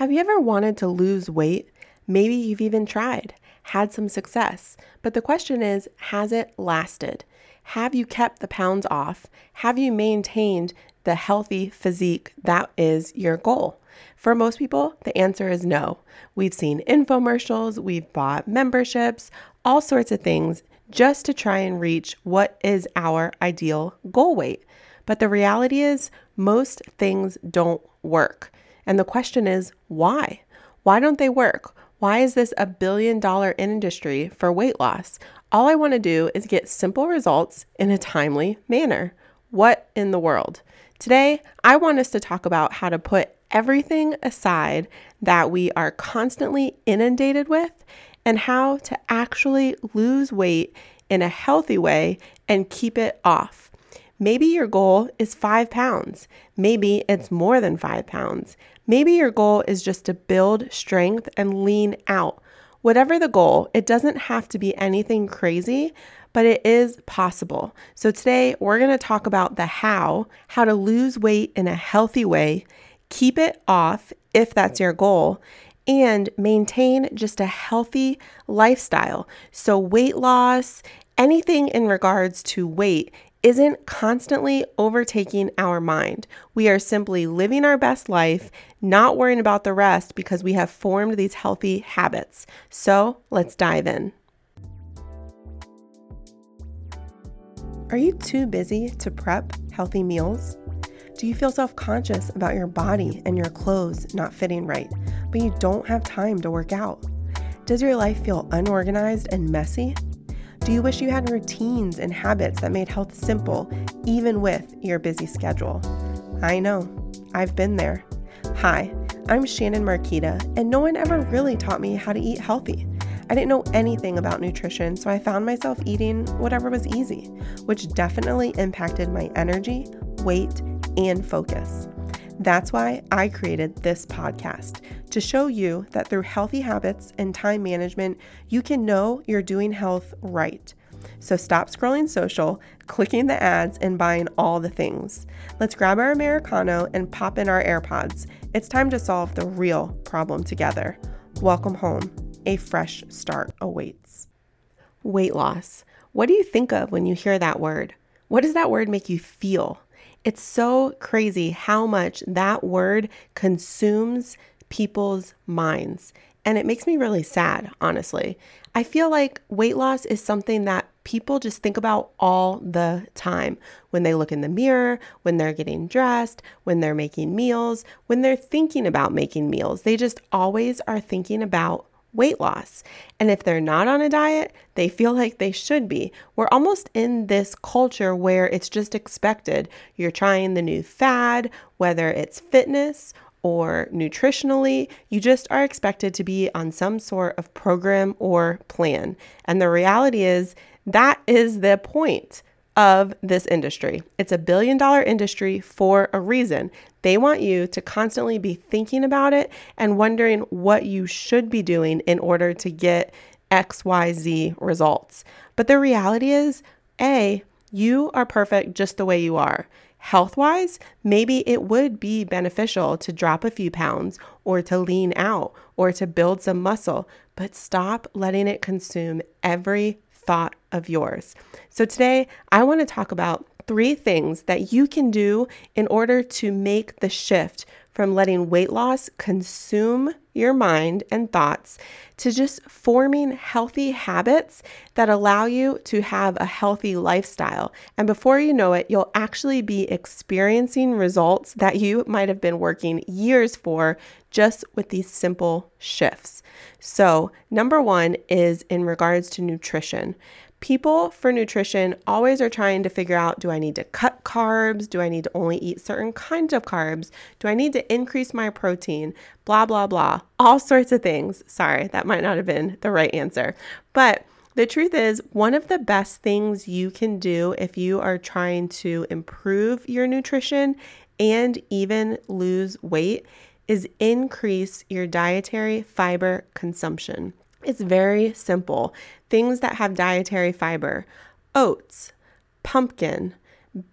Have you ever wanted to lose weight? Maybe you've even tried, had some success, but the question is has it lasted? Have you kept the pounds off? Have you maintained the healthy physique that is your goal? For most people, the answer is no. We've seen infomercials, we've bought memberships, all sorts of things just to try and reach what is our ideal goal weight. But the reality is, most things don't work. And the question is, why? Why don't they work? Why is this a billion dollar industry for weight loss? All I want to do is get simple results in a timely manner. What in the world? Today, I want us to talk about how to put everything aside that we are constantly inundated with and how to actually lose weight in a healthy way and keep it off. Maybe your goal is five pounds. Maybe it's more than five pounds. Maybe your goal is just to build strength and lean out. Whatever the goal, it doesn't have to be anything crazy, but it is possible. So today we're going to talk about the how, how to lose weight in a healthy way, keep it off if that's your goal, and maintain just a healthy lifestyle. So, weight loss, anything in regards to weight isn't constantly overtaking our mind. We are simply living our best life, not worrying about the rest because we have formed these healthy habits. So let's dive in. Are you too busy to prep healthy meals? Do you feel self conscious about your body and your clothes not fitting right, but you don't have time to work out? Does your life feel unorganized and messy? Do you wish you had routines and habits that made health simple, even with your busy schedule? I know, I've been there. Hi, I'm Shannon Marqueta, and no one ever really taught me how to eat healthy. I didn't know anything about nutrition, so I found myself eating whatever was easy, which definitely impacted my energy, weight, and focus. That's why I created this podcast to show you that through healthy habits and time management, you can know you're doing health right. So stop scrolling social, clicking the ads, and buying all the things. Let's grab our Americano and pop in our AirPods. It's time to solve the real problem together. Welcome home. A fresh start awaits. Weight loss. What do you think of when you hear that word? What does that word make you feel? It's so crazy how much that word consumes people's minds. And it makes me really sad, honestly. I feel like weight loss is something that people just think about all the time when they look in the mirror, when they're getting dressed, when they're making meals, when they're thinking about making meals. They just always are thinking about weight loss. And if they're not on a diet, they feel like they should be. We're almost in this culture where it's just expected. You're trying the new fad, whether it's fitness or nutritionally, you just are expected to be on some sort of program or plan. And the reality is, that is the point of this industry. It's a billion dollar industry for a reason. They want you to constantly be thinking about it and wondering what you should be doing in order to get XYZ results. But the reality is, A, you are perfect just the way you are. Health wise, maybe it would be beneficial to drop a few pounds or to lean out or to build some muscle, but stop letting it consume every thought of yours. So, today I want to talk about three things that you can do in order to make the shift from letting weight loss consume your mind and thoughts to just forming healthy habits that allow you to have a healthy lifestyle. And before you know it, you'll actually be experiencing results that you might have been working years for just with these simple shifts. So, number one is in regards to nutrition. People for nutrition always are trying to figure out do I need to cut carbs? Do I need to only eat certain kinds of carbs? Do I need to increase my protein? Blah, blah, blah. All sorts of things. Sorry, that might not have been the right answer. But the truth is, one of the best things you can do if you are trying to improve your nutrition and even lose weight is increase your dietary fiber consumption. It's very simple. Things that have dietary fiber oats, pumpkin,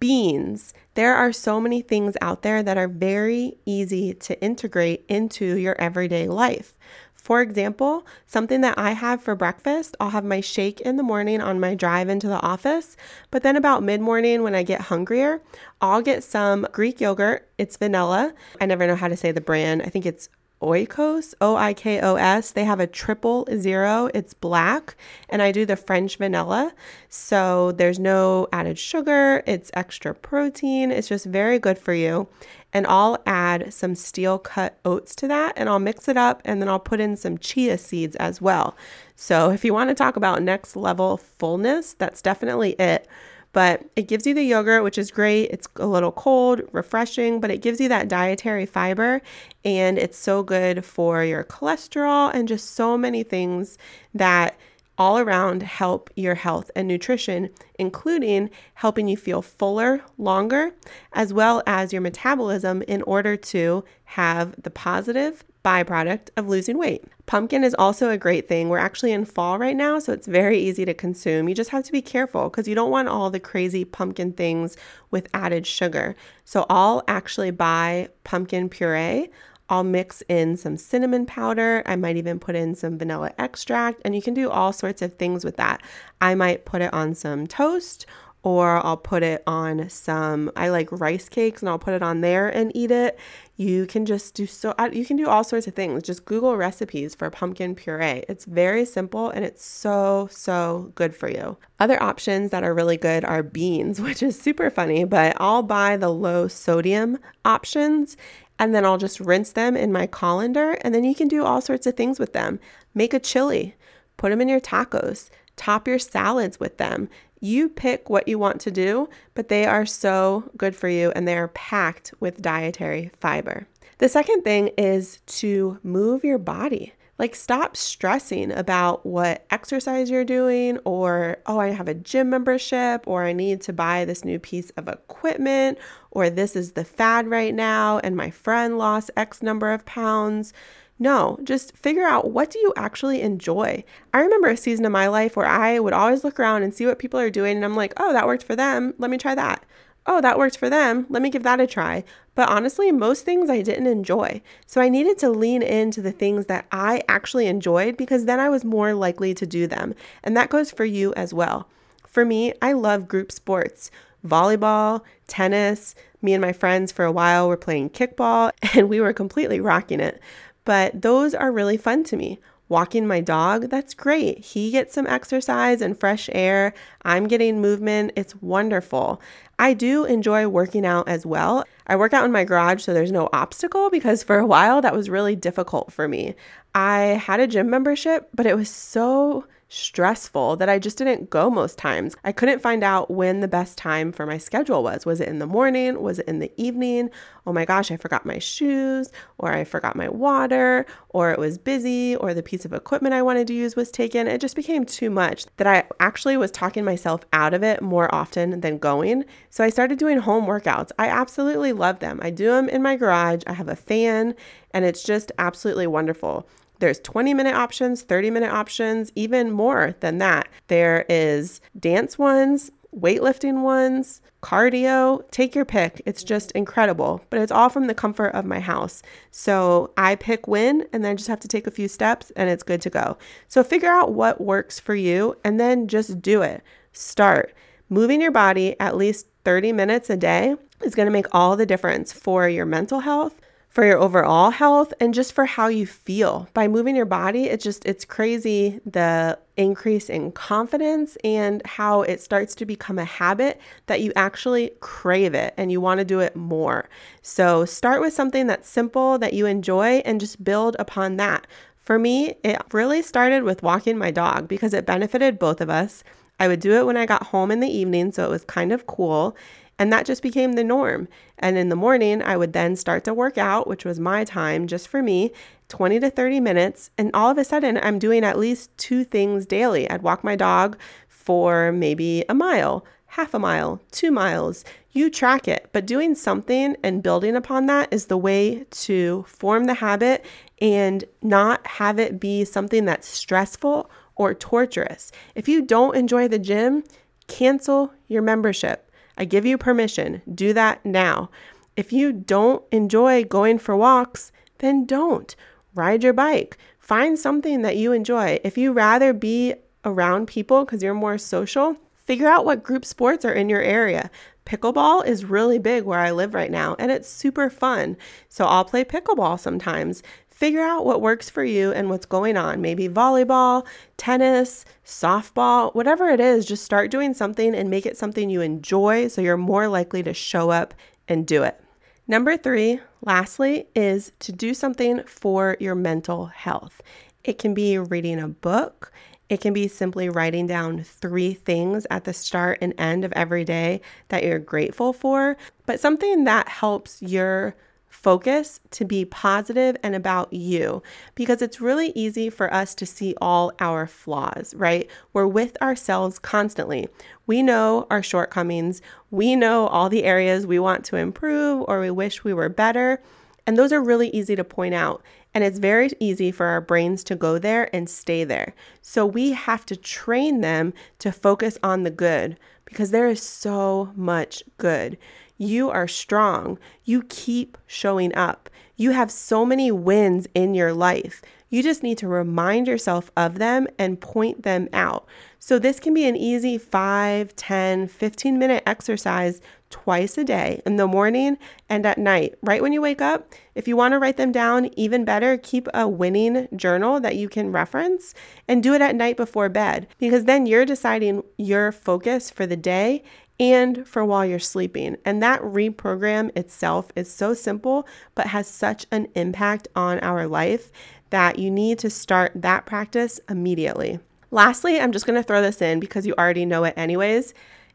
beans. There are so many things out there that are very easy to integrate into your everyday life. For example, something that I have for breakfast, I'll have my shake in the morning on my drive into the office. But then about mid morning, when I get hungrier, I'll get some Greek yogurt. It's vanilla. I never know how to say the brand. I think it's Oikos, O I K O S. They have a triple zero. It's black, and I do the French vanilla. So there's no added sugar, it's extra protein. It's just very good for you. And I'll add some steel cut oats to that and I'll mix it up and then I'll put in some chia seeds as well. So if you want to talk about next level fullness, that's definitely it. But it gives you the yogurt, which is great. It's a little cold, refreshing, but it gives you that dietary fiber and it's so good for your cholesterol and just so many things that all around help your health and nutrition, including helping you feel fuller longer, as well as your metabolism in order to have the positive byproduct of losing weight. Pumpkin is also a great thing. We're actually in fall right now, so it's very easy to consume. You just have to be careful because you don't want all the crazy pumpkin things with added sugar. So I'll actually buy pumpkin puree. I'll mix in some cinnamon powder. I might even put in some vanilla extract, and you can do all sorts of things with that. I might put it on some toast or I'll put it on some I like rice cakes and I'll put it on there and eat it. You can just do so you can do all sorts of things. Just Google recipes for pumpkin puree. It's very simple and it's so so good for you. Other options that are really good are beans, which is super funny, but I'll buy the low sodium options and then I'll just rinse them in my colander and then you can do all sorts of things with them. Make a chili, put them in your tacos, top your salads with them. You pick what you want to do, but they are so good for you and they are packed with dietary fiber. The second thing is to move your body. Like, stop stressing about what exercise you're doing, or, oh, I have a gym membership, or I need to buy this new piece of equipment, or this is the fad right now, and my friend lost X number of pounds. No, just figure out what do you actually enjoy. I remember a season of my life where I would always look around and see what people are doing and I'm like, "Oh, that worked for them. Let me try that." Oh, that worked for them. Let me give that a try. But honestly, most things I didn't enjoy. So I needed to lean into the things that I actually enjoyed because then I was more likely to do them. And that goes for you as well. For me, I love group sports volleyball, tennis. Me and my friends for a while were playing kickball and we were completely rocking it. But those are really fun to me. Walking my dog, that's great. He gets some exercise and fresh air. I'm getting movement. It's wonderful. I do enjoy working out as well. I work out in my garage, so there's no obstacle because for a while that was really difficult for me. I had a gym membership, but it was so stressful that I just didn't go most times. I couldn't find out when the best time for my schedule was. Was it in the morning? Was it in the evening? Oh my gosh, I forgot my shoes, or I forgot my water, or it was busy, or the piece of equipment I wanted to use was taken. It just became too much that I actually was talking myself out of it more often than going. So I started doing home workouts. I absolutely love them. I do them in my garage. I have a fan, and it's just absolutely wonderful. There's 20 minute options, 30 minute options, even more than that. There is dance ones, weightlifting ones, cardio, take your pick. It's just incredible, but it's all from the comfort of my house. So I pick when and then just have to take a few steps and it's good to go. So figure out what works for you and then just do it. Start. Moving your body at least 30 minutes a day is going to make all the difference for your mental health, for your overall health and just for how you feel. By moving your body, it's just it's crazy the increase in confidence and how it starts to become a habit that you actually crave it and you want to do it more. So, start with something that's simple that you enjoy and just build upon that. For me, it really started with walking my dog because it benefited both of us. I would do it when I got home in the evening, so it was kind of cool. And that just became the norm. And in the morning, I would then start to work out, which was my time just for me, 20 to 30 minutes. And all of a sudden, I'm doing at least two things daily. I'd walk my dog for maybe a mile, half a mile, two miles. You track it, but doing something and building upon that is the way to form the habit and not have it be something that's stressful or torturous. If you don't enjoy the gym, cancel your membership. I give you permission. Do that now. If you don't enjoy going for walks, then don't. Ride your bike. Find something that you enjoy. If you rather be around people because you're more social, figure out what group sports are in your area. Pickleball is really big where I live right now and it's super fun. So I'll play pickleball sometimes. Figure out what works for you and what's going on. Maybe volleyball, tennis, softball, whatever it is, just start doing something and make it something you enjoy so you're more likely to show up and do it. Number three, lastly, is to do something for your mental health. It can be reading a book, it can be simply writing down three things at the start and end of every day that you're grateful for, but something that helps your focus to be positive and about you because it's really easy for us to see all our flaws, right? We're with ourselves constantly. We know our shortcomings, we know all the areas we want to improve or we wish we were better. And those are really easy to point out. And it's very easy for our brains to go there and stay there. So we have to train them to focus on the good because there is so much good. You are strong. You keep showing up. You have so many wins in your life. You just need to remind yourself of them and point them out. So, this can be an easy 5, 10, 15 minute exercise twice a day in the morning and at night, right when you wake up. If you want to write them down, even better, keep a winning journal that you can reference and do it at night before bed because then you're deciding your focus for the day and for while you're sleeping. And that reprogram itself is so simple, but has such an impact on our life that you need to start that practice immediately. Lastly, I'm just to throw this in because you already know it anyways,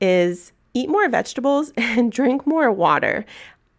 is eat more vegetables and drink more water.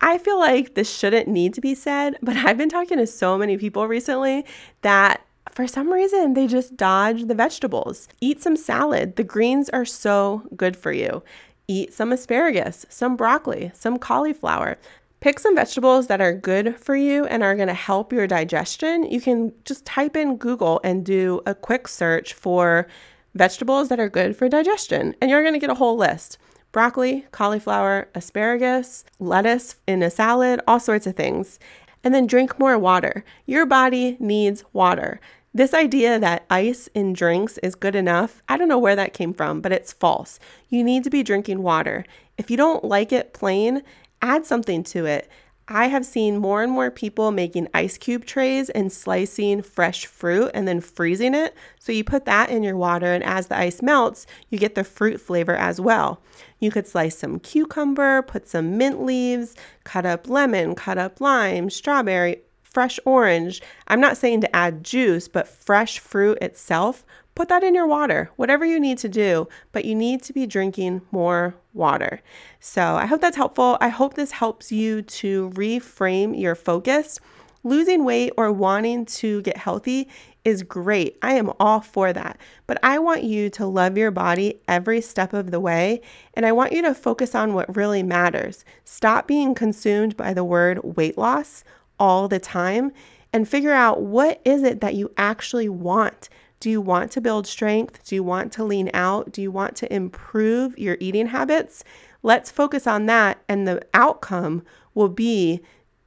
I feel like this shouldn't need to be said, but I've been talking to so many people recently that for some reason they just dodge the vegetables. Eat some salad. The greens are so good for you. Eat some asparagus, some broccoli, some cauliflower. Pick some vegetables that are good for you and are going to help your digestion. You can just type in Google and do a quick search for vegetables that are good for digestion, and you're going to get a whole list broccoli, cauliflower, asparagus, lettuce in a salad, all sorts of things. And then drink more water. Your body needs water. This idea that ice in drinks is good enough, I don't know where that came from, but it's false. You need to be drinking water. If you don't like it plain, add something to it. I have seen more and more people making ice cube trays and slicing fresh fruit and then freezing it. So you put that in your water, and as the ice melts, you get the fruit flavor as well. You could slice some cucumber, put some mint leaves, cut up lemon, cut up lime, strawberry, fresh orange. I'm not saying to add juice, but fresh fruit itself put that in your water, whatever you need to do, but you need to be drinking more water. So I hope that's helpful. I hope this helps you to reframe your focus. Losing weight or wanting to get healthy is great. I am all for that. But I want you to love your body every step of the way. And I want you to focus on what really matters. Stop being consumed by the word weight loss all the time and figure out what is it that you actually want do you want to build strength? Do you want to lean out? Do you want to improve your eating habits? Let's focus on that, and the outcome will be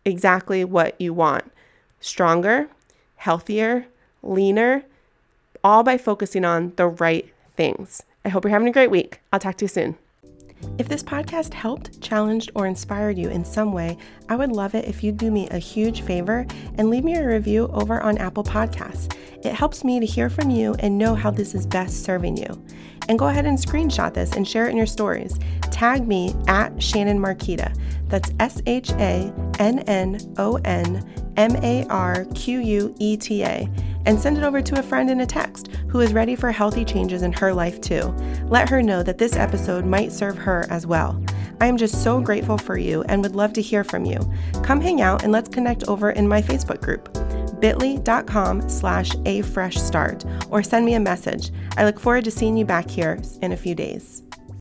exactly what you want stronger, healthier, leaner, all by focusing on the right things. I hope you're having a great week. I'll talk to you soon. If this podcast helped, challenged, or inspired you in some way, I would love it if you'd do me a huge favor and leave me a review over on Apple Podcasts. It helps me to hear from you and know how this is best serving you. And go ahead and screenshot this and share it in your stories. Tag me at Shannon Marqueta. That's S H A N N O N M A R Q U E T A and send it over to a friend in a text who is ready for healthy changes in her life too. Let her know that this episode might serve her as well. I am just so grateful for you and would love to hear from you. Come hang out and let's connect over in my Facebook group bit.ly.com slash a fresh start or send me a message. I look forward to seeing you back here in a few days.